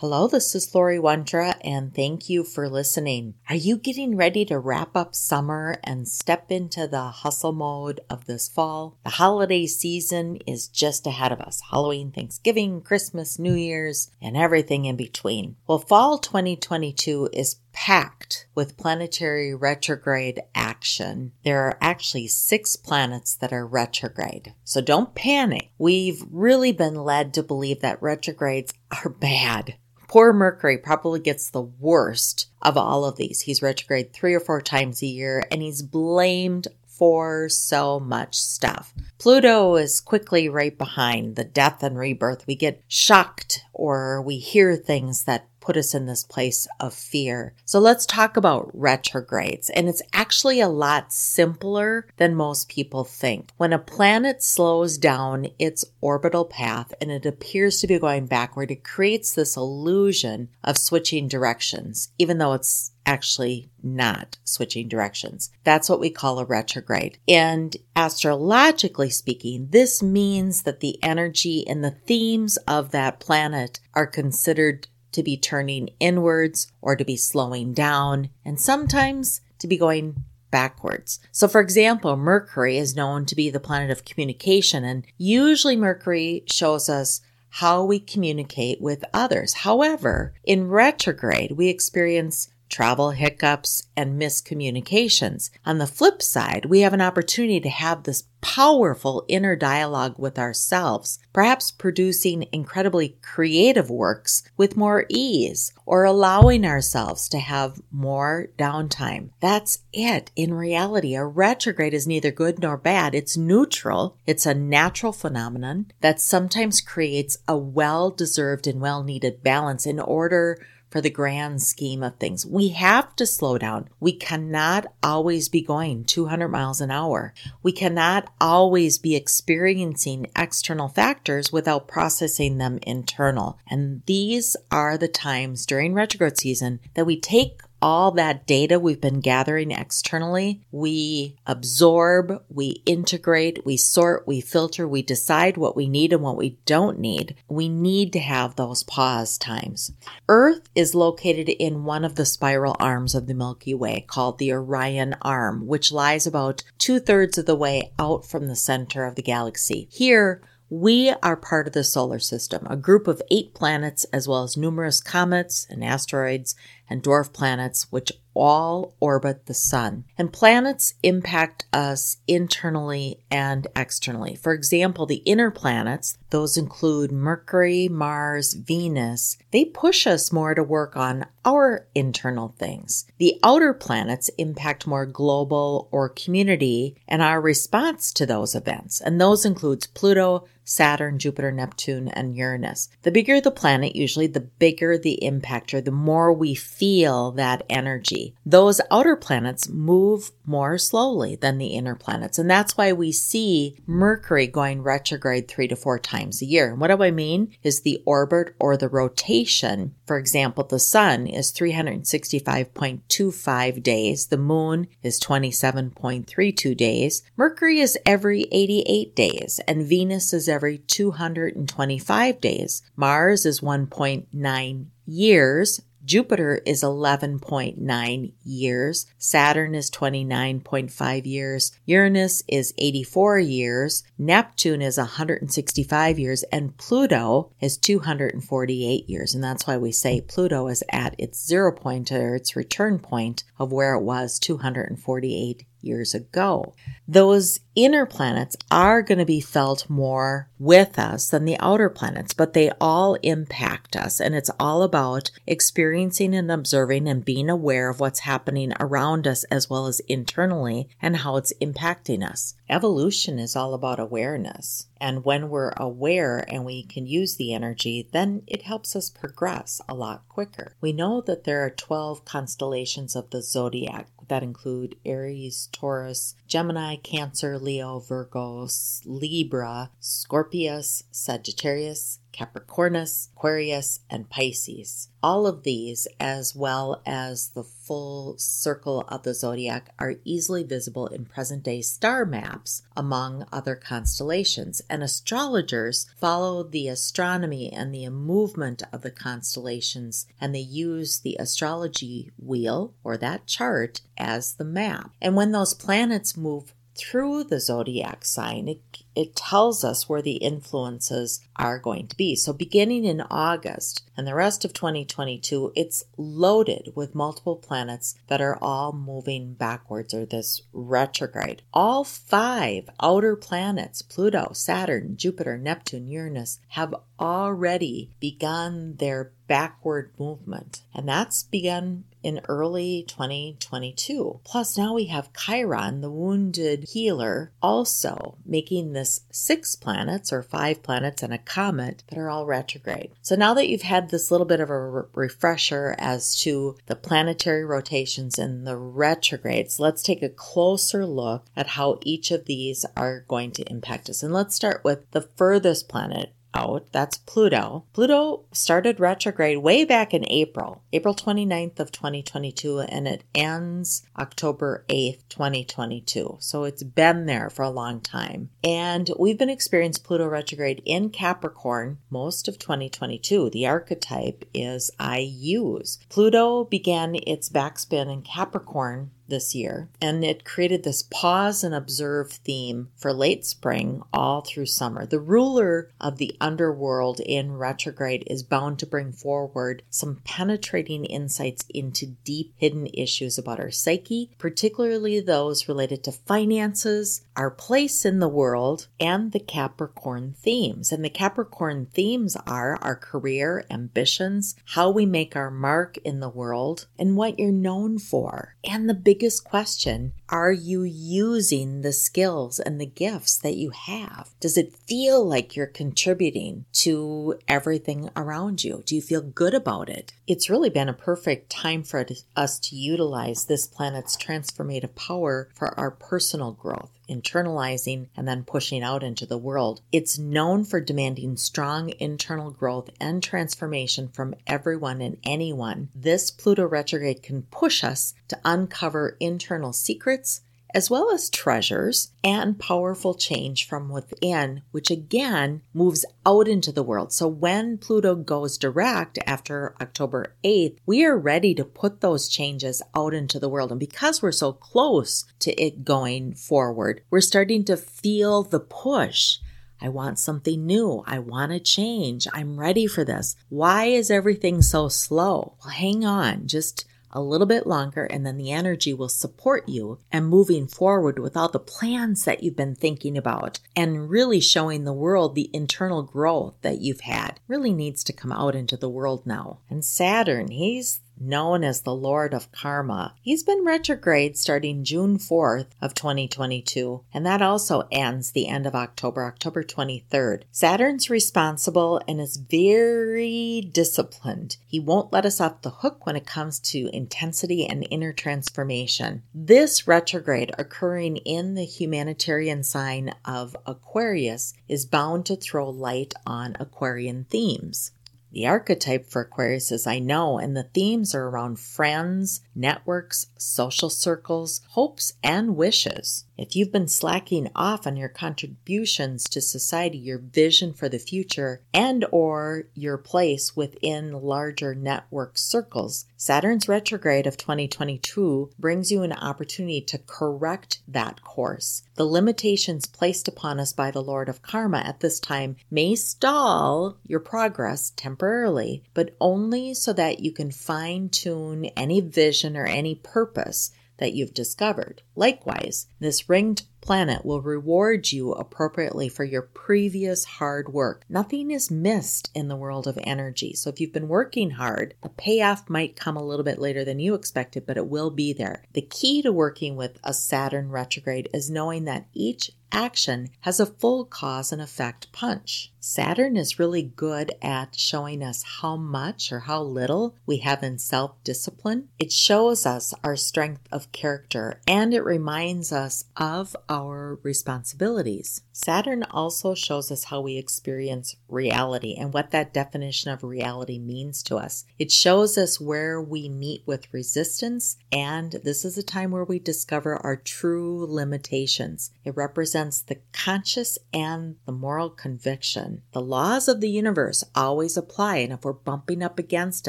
Hello, this is Laurie Wondra, and thank you for listening. Are you getting ready to wrap up summer and step into the hustle mode of this fall? The holiday season is just ahead of us Halloween, Thanksgiving, Christmas, New Year's, and everything in between. Well, fall 2022 is packed with planetary retrograde action. There are actually six planets that are retrograde. So don't panic. We've really been led to believe that retrogrades are bad. Poor Mercury probably gets the worst of all of these. He's retrograde three or four times a year and he's blamed for so much stuff. Pluto is quickly right behind the death and rebirth. We get shocked or we hear things that put us in this place of fear. So let's talk about retrogrades. And it's actually a lot simpler than most people think. When a planet slows down its orbital path and it appears to be going backward, it creates this illusion of switching directions, even though it's actually not switching directions. That's what we call a retrograde. And astrologically speaking, this means that the energy and the themes of that planet are considered to be turning inwards or to be slowing down, and sometimes to be going backwards. So, for example, Mercury is known to be the planet of communication, and usually Mercury shows us how we communicate with others. However, in retrograde, we experience travel hiccups, and miscommunications. On the flip side, we have an opportunity to have this powerful inner dialogue with ourselves, perhaps producing incredibly creative works with more ease or allowing ourselves to have more downtime. That's it. In reality, a retrograde is neither good nor bad. It's neutral. It's a natural phenomenon that sometimes creates a well deserved and well needed balance in order for the grand scheme of things. We have to slow down. We cannot always be going 200 miles an hour. We cannot always be experiencing external factors without processing them internal. And these are the times during retrograde season that we take all that data we've been gathering externally, we absorb, we integrate, we sort, we filter, we decide what we need and what we don't need. We need to have those pause times. Earth is located in one of the spiral arms of the Milky Way called the Orion Arm, which lies about two thirds of the way out from the center of the galaxy. Here, we are part of the solar system, a group of eight planets, as well as numerous comets and asteroids and dwarf planets, which all orbit the sun. And planets impact us internally and externally. For example, the inner planets, those include Mercury, Mars, Venus, they push us more to work on our internal things. The outer planets impact more global or community and our response to those events. And those includes Pluto, Saturn, Jupiter, Neptune, and Uranus. The bigger the planet, usually the bigger the impact or the more we feel that energy. Those outer planets move more slowly than the inner planets. And that's why we see Mercury going retrograde three to four times a year. And what do I mean is the orbit or the rotation. For example, the sun is 365.25 days. The moon is 27.32 days. Mercury is every 88 days and Venus is every 225 days. Mars is 1.9 years Jupiter is 11.9 years. Saturn is 29.5 years. Uranus is 84 years. Neptune is 165 years. And Pluto is 248 years. And that's why we say Pluto is at its zero point or its return point of where it was 248 years ago. Those inner planets are going to be felt more with us than the outer planets, but they all impact us. And it's all about experiencing and observing and being aware of what's happening around us as well as internally and how it's impacting us. Evolution is all about awareness. And when we're aware and we can use the energy, then it helps us progress a lot quicker. We know that there are 12 constellations of the zodiac that include Aries, Taurus, Gemini, Cancer, Leo, Virgo, Libra, Scorpius, Sagittarius, Capricornus, Aquarius, and Pisces. All of these, as well as the full circle of the zodiac, are easily visible in present day star maps among other constellations, and astrologers follow the astronomy and the movement of the constellations, and they use the astrology wheel or that chart as the map. And when those planets move through the zodiac sign, it, it tells us where the influences are going to be. So, beginning in August and the rest of 2022, it's loaded with multiple planets that are all moving backwards or this retrograde. All five outer planets, Pluto, Saturn, Jupiter, Neptune, Uranus, have already begun their backward movement. And that's begun in early 2022. Plus, now we have Chiron, the wounded healer, also making this six planets or five planets and a comet that are all retrograde. So now that you've had this little bit of a re- refresher as to the planetary rotations and the retrogrades, let's take a closer look at how each of these are going to impact us. And let's start with the furthest planet, out. That's Pluto. Pluto started retrograde way back in April, April 29th of 2022, and it ends October 8th, 2022. So it's been there for a long time. And we've been experiencing Pluto retrograde in Capricorn most of 2022. The archetype is I use. Pluto began its backspin in Capricorn this year, and it created this pause and observe theme for late spring all through summer. The ruler of the underworld in retrograde is bound to bring forward some penetrating insights into deep hidden issues about our psyche, particularly those related to finances, our place in the world, and the Capricorn themes. And the Capricorn themes are our career, ambitions, how we make our mark in the world, and what you're known for, and the big biggest question are you using the skills and the gifts that you have? Does it feel like you're contributing to everything around you? Do you feel good about it? It's really been a perfect time for us to utilize this planet's transformative power for our personal growth internalizing, and then pushing out into the world. It's known for demanding strong internal growth and transformation from everyone and anyone. This Pluto retrograde can push us to uncover internal secrets as well as treasures and powerful change from within, which again moves out into the world. So when Pluto goes direct after October 8th, we are ready to put those changes out into the world. And because we're so close to it going forward, we're starting to feel the push. I want something new. I want to change. I'm ready for this. Why is everything so slow? Well, hang on. Just a little bit longer and then the energy will support you and moving forward with all the plans that you've been thinking about and really showing the world the internal growth that you've had really needs to come out into the world now. And Saturn, he's known as the Lord of Karma. He's been retrograde starting June 4th of 2022, and that also ends the end of October, October 23rd. Saturn's responsible and is very disciplined. He won't let us off the hook when it comes to intensity and inner transformation. This retrograde occurring in the humanitarian sign of Aquarius is bound to throw light on Aquarian themes. The archetype for Aquarius is I know, and the themes are around friends, networks, social circles, hopes, and wishes. If you've been slacking off on your contributions to society, your vision for the future, and or your place within larger network circles, Saturn's retrograde of 2022 brings you an opportunity to correct that course. The limitations placed upon us by the Lord of Karma at this time may stall your progress temporarily, but only so that you can fine tune any vision or any purpose that you've discovered. Likewise, this ringed planet will reward you appropriately for your previous hard work. Nothing is missed in the world of energy. So if you've been working hard, the payoff might come a little bit later than you expected, but it will be there. The key to working with a Saturn retrograde is knowing that each action has a full cause and effect punch. Saturn is really good at showing us how much or how little we have in self discipline. It shows us our strength of character and it reminds us of our responsibilities. Saturn also shows us how we experience reality and what that definition of reality means to us. It shows us where we meet with resistance, and this is a time where we discover our true limitations. It represents the conscious and the moral conviction. The laws of the universe always apply, and if we're bumping up against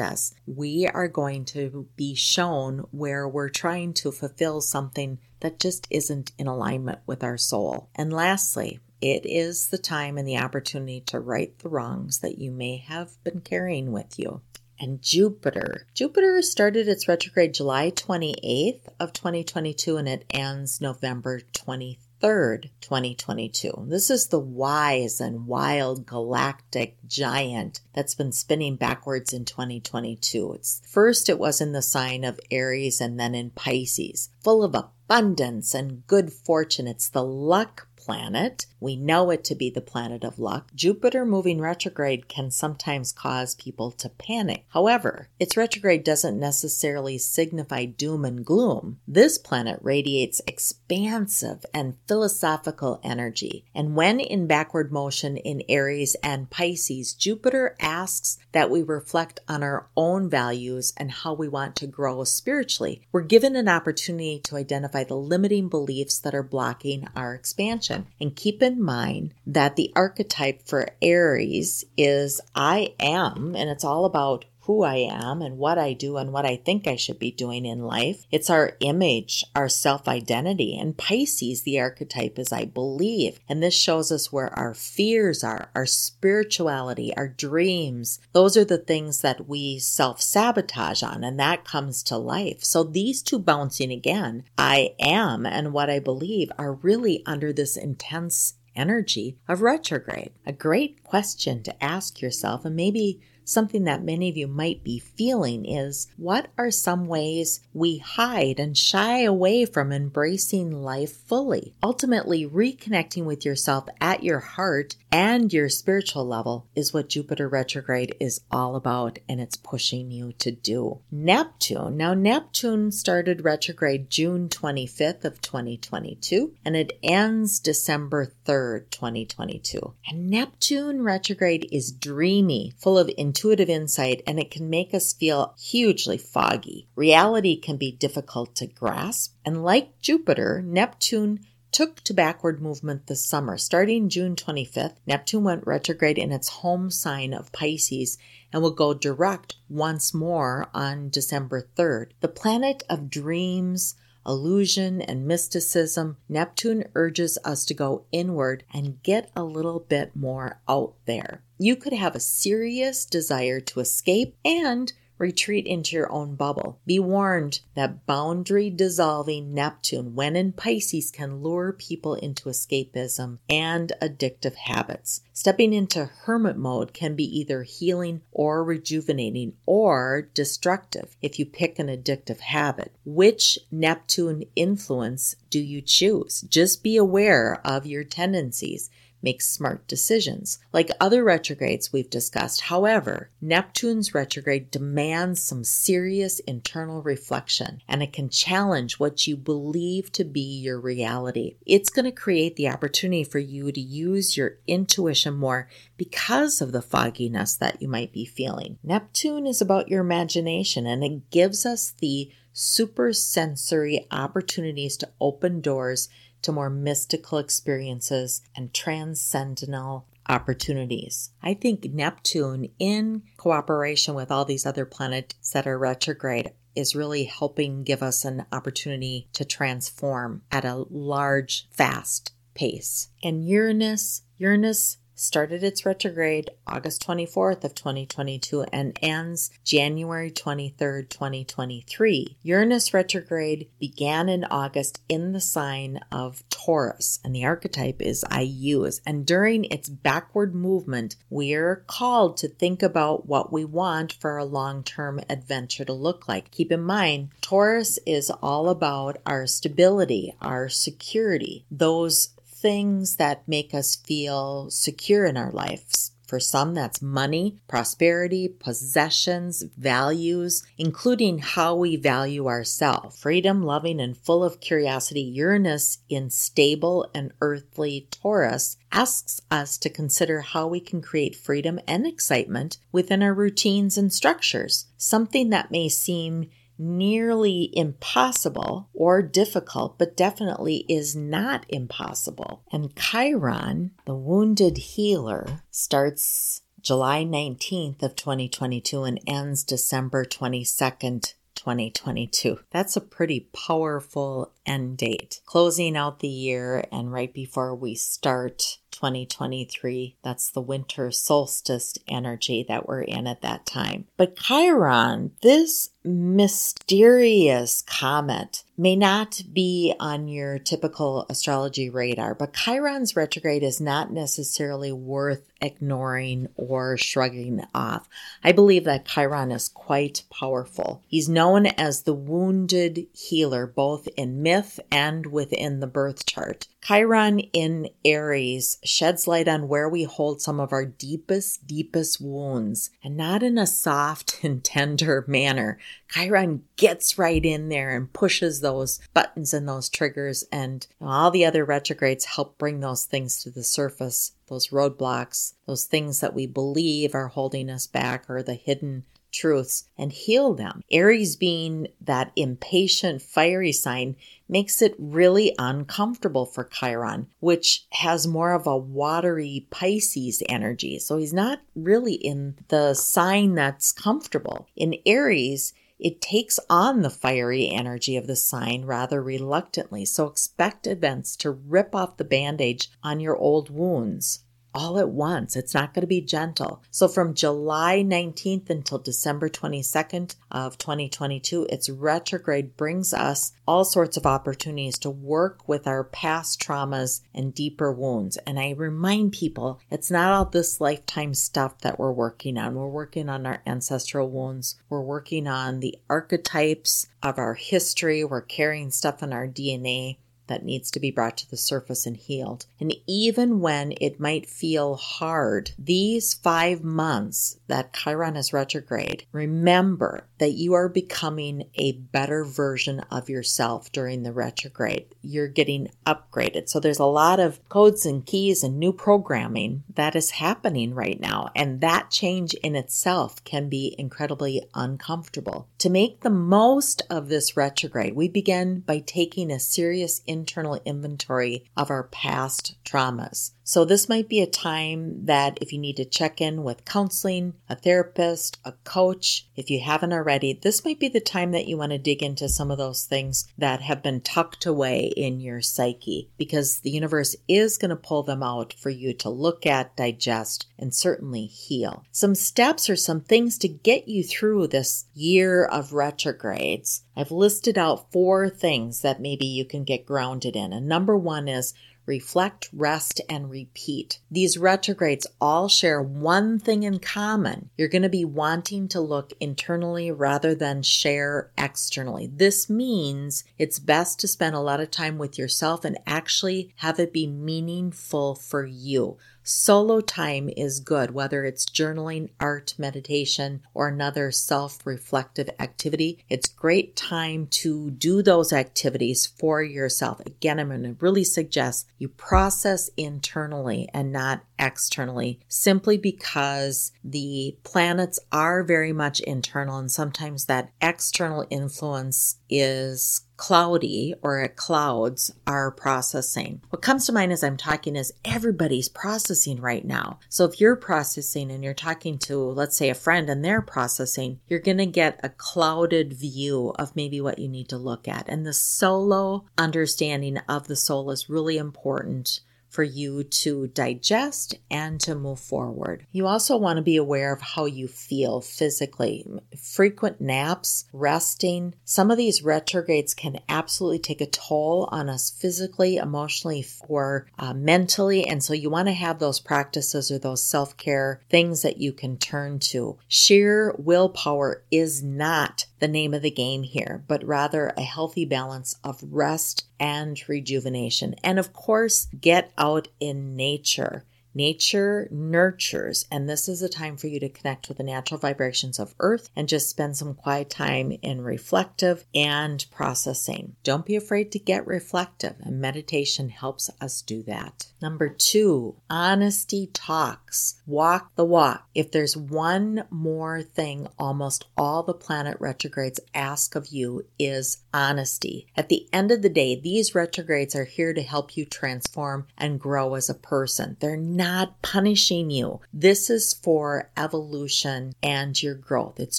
us, we are going to be shown where we're trying to fulfill something that just isn't in alignment with our soul. And lastly, it is the time and the opportunity to right the wrongs that you may have been carrying with you. And Jupiter. Jupiter started its retrograde July 28th of 2022 and it ends November 23rd. 3rd, 2022. This is the wise and wild galactic giant that's been spinning backwards in 2022. It's first it was in the sign of Aries and then in Pisces, full of abundance and good fortune. It's the luck planet. We know it to be the planet of luck. Jupiter moving retrograde can sometimes cause people to panic. However, its retrograde doesn't necessarily signify doom and gloom. This planet radiates expansive and philosophical energy. And when in backward motion in Aries and Pisces, Jupiter asks that we reflect on our own values and how we want to grow spiritually. We're given an opportunity to identify the limiting beliefs that are blocking our expansion. And keep in mind that the archetype for Aries is I am, and it's all about who I am and what I do and what I think I should be doing in life. It's our image, our self identity. And Pisces, the archetype is I believe. And this shows us where our fears are, our spirituality, our dreams. Those are the things that we self sabotage on, and that comes to life. So these two bouncing again, I am and what I believe, are really under this intense energy of retrograde. A great question to ask yourself, and maybe something that many of you might be feeling is what are some ways we hide and shy away from embracing life fully? Ultimately, reconnecting with yourself at your heart and your spiritual level is what Jupiter retrograde is all about, and it's pushing you to do. Neptune. Now, Neptune started retrograde June 25th of 2022, and it ends December 3rd, 2022. And Neptune retrograde is dreamy, full of intuitive insight, and it can make us feel hugely foggy. Reality can be difficult to grasp, and like Jupiter, Neptune took to backward movement this summer. Starting June 25th, Neptune went retrograde in its home sign of Pisces and will go direct once more on December 3rd. The planet of dreams, illusion, and mysticism, Neptune urges us to go inward and get a little bit more out there. You could have a serious desire to escape and retreat into your own bubble. Be warned that boundary dissolving Neptune, when in Pisces, can lure people into escapism and addictive habits. Stepping into hermit mode can be either healing or rejuvenating or destructive if you pick an addictive habit. Which Neptune influence do you choose? Just be aware of your tendencies make smart decisions. Like other retrogrades we've discussed, however, Neptune's retrograde demands some serious internal reflection and it can challenge what you believe to be your reality. It's going to create the opportunity for you to use your intuition more because of the fogginess that you might be feeling. Neptune is about your imagination and it gives us the super sensory opportunities to open doors to more mystical experiences and transcendental opportunities. I think Neptune, in cooperation with all these other planets that are retrograde, is really helping give us an opportunity to transform at a large, fast pace. And Uranus, Uranus started its retrograde August 24th of 2022 and ends January 23rd, 2023. Uranus retrograde began in August in the sign of Taurus, and the archetype is I use. And during its backward movement, we are called to think about what we want for our long term adventure to look like. Keep in mind, Taurus is all about our stability, our security, those things that make us feel secure in our lives. For some, that's money, prosperity, possessions, values, including how we value ourselves. Freedom, loving, and full of curiosity, Uranus in stable and earthly Taurus asks us to consider how we can create freedom and excitement within our routines and structures. Something that may seem nearly impossible or difficult, but definitely is not impossible. And Chiron, the wounded healer, starts July 19th of 2022 and ends December 22nd, 2022. That's a pretty powerful end date. Closing out the year and right before we start 2023. That's the winter solstice energy that we're in at that time. But Chiron, this mysterious comet, may not be on your typical astrology radar, but Chiron's retrograde is not necessarily worth ignoring or shrugging off. I believe that Chiron is quite powerful. He's known as the wounded healer, both in myth and within the birth chart. Chiron in Aries sheds light on where we hold some of our deepest, deepest wounds, and not in a soft and tender manner. Chiron gets right in there and pushes those buttons and those triggers, and all the other retrogrades help bring those things to the surface, those roadblocks, those things that we believe are holding us back, or the hidden truths and heal them. Aries being that impatient, fiery sign makes it really uncomfortable for Chiron, which has more of a watery Pisces energy. So he's not really in the sign that's comfortable. In Aries, it takes on the fiery energy of the sign rather reluctantly. So expect events to rip off the bandage on your old wounds all at once. It's not going to be gentle. So from July 19th until December 22nd of 2022, its retrograde brings us all sorts of opportunities to work with our past traumas and deeper wounds. And I remind people it's not all this lifetime stuff that we're working on. We're working on our ancestral wounds. We're working on the archetypes of our history. We're carrying stuff in our DNA that needs to be brought to the surface and healed. And even when it might feel hard, these five months that Chiron is retrograde, remember that you are becoming a better version of yourself during the retrograde. You're getting upgraded. So there's a lot of codes and keys and new programming that is happening right now. And that change in itself can be incredibly uncomfortable. To make the most of this retrograde, we begin by taking a serious internal inventory of our past traumas. So this might be a time that if you need to check in with counseling, a therapist, a coach, if you haven't already, this might be the time that you want to dig into some of those things that have been tucked away in your psyche because the universe is going to pull them out for you to look at, digest, and certainly heal. Some steps or some things to get you through this year of retrogrades. I've listed out four things that maybe you can get grounded in. And number one is reflect, rest, and repeat. These retrogrades all share one thing in common. You're going to be wanting to look internally rather than share externally. This means it's best to spend a lot of time with yourself and actually have it be meaningful for you. Solo time is good, whether it's journaling, art, meditation, or another self reflective activity. It's great time to do those activities for yourself. Again, I'm going to really suggest you process internally and not externally simply because the planets are very much internal and sometimes that external influence is cloudy or clouds are processing. What comes to mind as I'm talking is everybody's processing right now. So if you're processing and you're talking to, let's say, a friend and they're processing, you're going to get a clouded view of maybe what you need to look at. And the solo understanding of the soul is really important for you to digest and to move forward. You also want to be aware of how you feel physically. Frequent naps, resting, some of these retrogrades can absolutely take a toll on us physically, emotionally, or uh, mentally. And so you want to have those practices or those self care things that you can turn to. Sheer willpower is not the name of the game here, but rather a healthy balance of rest and rejuvenation. And of course, get out in nature. Nature nurtures, and this is a time for you to connect with the natural vibrations of Earth and just spend some quiet time in reflective and processing. Don't be afraid to get reflective, and meditation helps us do that. Number two, honesty talks. Walk the walk. If there's one more thing almost all the planet retrogrades ask of you is honesty. At the end of the day, these retrogrades are here to help you transform and grow as a person. They're not punishing you. This is for evolution and your growth. It's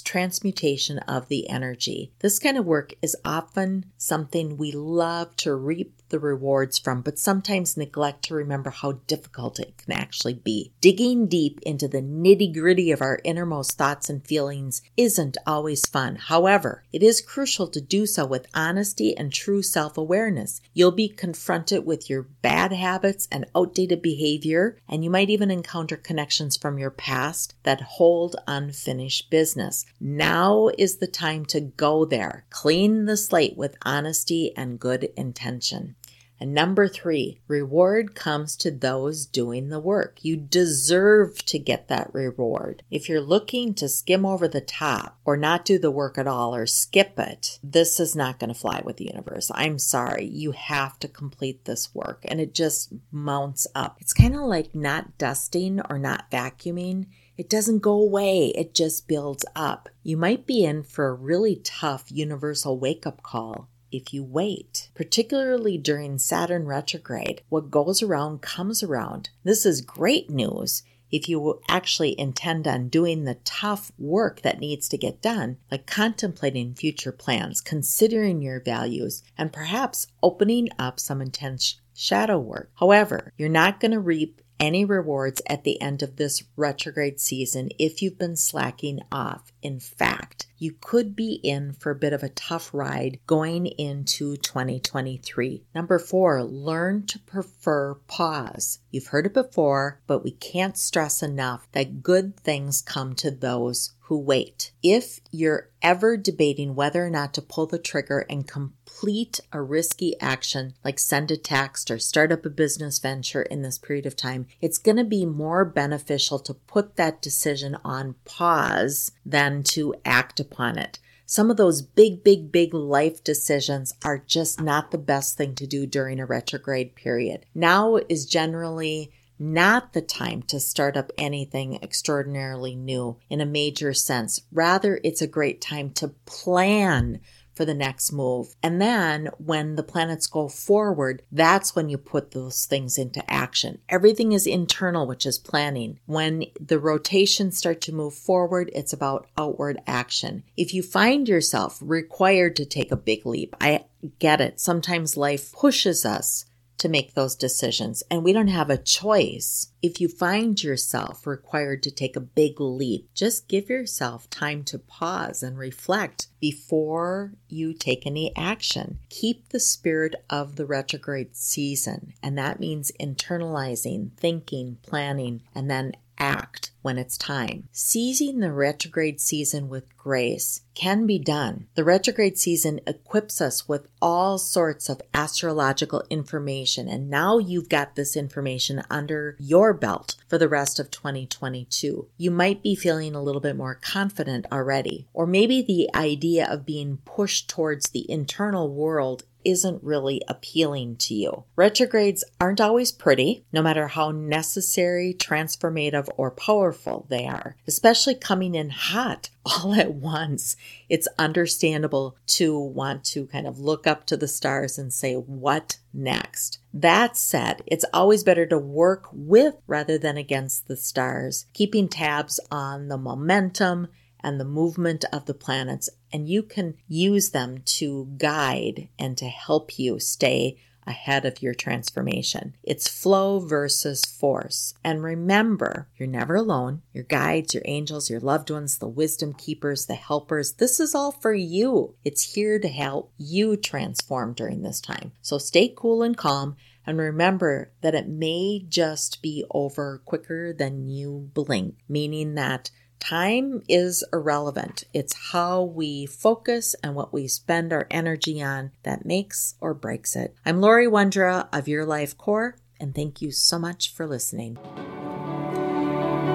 transmutation of the energy. This kind of work is often something we love to reap the rewards from, but sometimes neglect to remember how difficult it can actually be. Digging deep into the nitty gritty of our innermost thoughts and feelings isn't always fun. However, it is crucial to do so with honesty and true self awareness. You'll be confronted with your bad habits and outdated behavior, and you might even encounter connections from your past that hold unfinished business. Now is the time to go there. Clean the slate with honesty and good intention. And number three, reward comes to those doing the work. You deserve to get that reward. If you're looking to skim over the top or not do the work at all or skip it, this is not going to fly with the universe. I'm sorry. You have to complete this work and it just mounts up. It's kind of like not dusting or not vacuuming. It doesn't go away, it just builds up. You might be in for a really tough universal wake up call if you wait, particularly during Saturn retrograde. What goes around comes around. This is great news if you actually intend on doing the tough work that needs to get done, like contemplating future plans, considering your values, and perhaps opening up some intense shadow work. However, you're not going to reap any rewards at the end of this retrograde season if you've been slacking off. In fact, you could be in for a bit of a tough ride going into 2023. Number four, learn to prefer pause. You've heard it before, but we can't stress enough that good things come to those who wait. If you're ever debating whether or not to pull the trigger and complete a risky action like send a text or start up a business venture in this period of time, it's going to be more beneficial to put that decision on pause than to act upon it. Some of those big, big, big life decisions are just not the best thing to do during a retrograde period. Now is generally not the time to start up anything extraordinarily new in a major sense. Rather, it's a great time to plan for the next move. And then when the planets go forward, that's when you put those things into action. Everything is internal, which is planning. When the rotations start to move forward, it's about outward action. If you find yourself required to take a big leap, I get it. Sometimes life pushes us to make those decisions, and we don't have a choice. If you find yourself required to take a big leap, just give yourself time to pause and reflect before you take any action. Keep the spirit of the retrograde season, and that means internalizing, thinking, planning, and then act when it's time. Seizing the retrograde season with grace can be done. The retrograde season equips us with all sorts of astrological information, and now you've got this information under your belt for the rest of 2022. You might be feeling a little bit more confident already, or maybe the idea of being pushed towards the internal world isn't really appealing to you. Retrogrades aren't always pretty, no matter how necessary, transformative, or powerful they are, especially coming in hot all at once. It's understandable to want to kind of look up to the stars and say, what next? That said, it's always better to work with rather than against the stars, keeping tabs on the momentum and the movement of the planets, and you can use them to guide and to help you stay ahead of your transformation. It's flow versus force. And remember, you're never alone. Your guides, your angels, your loved ones, the wisdom keepers, the helpers, this is all for you. It's here to help you transform during this time. So stay cool and calm. And remember that it may just be over quicker than you blink, meaning that Time is irrelevant. It's how we focus and what we spend our energy on that makes or breaks it. I'm Laurie Wondra of Your Life Core, and thank you so much for listening.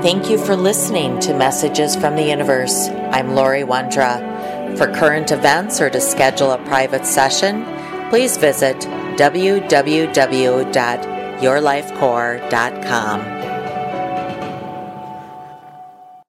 Thank you for listening to Messages from the Universe. I'm Laurie Wondra. For current events or to schedule a private session, please visit www.yourlifecore.com.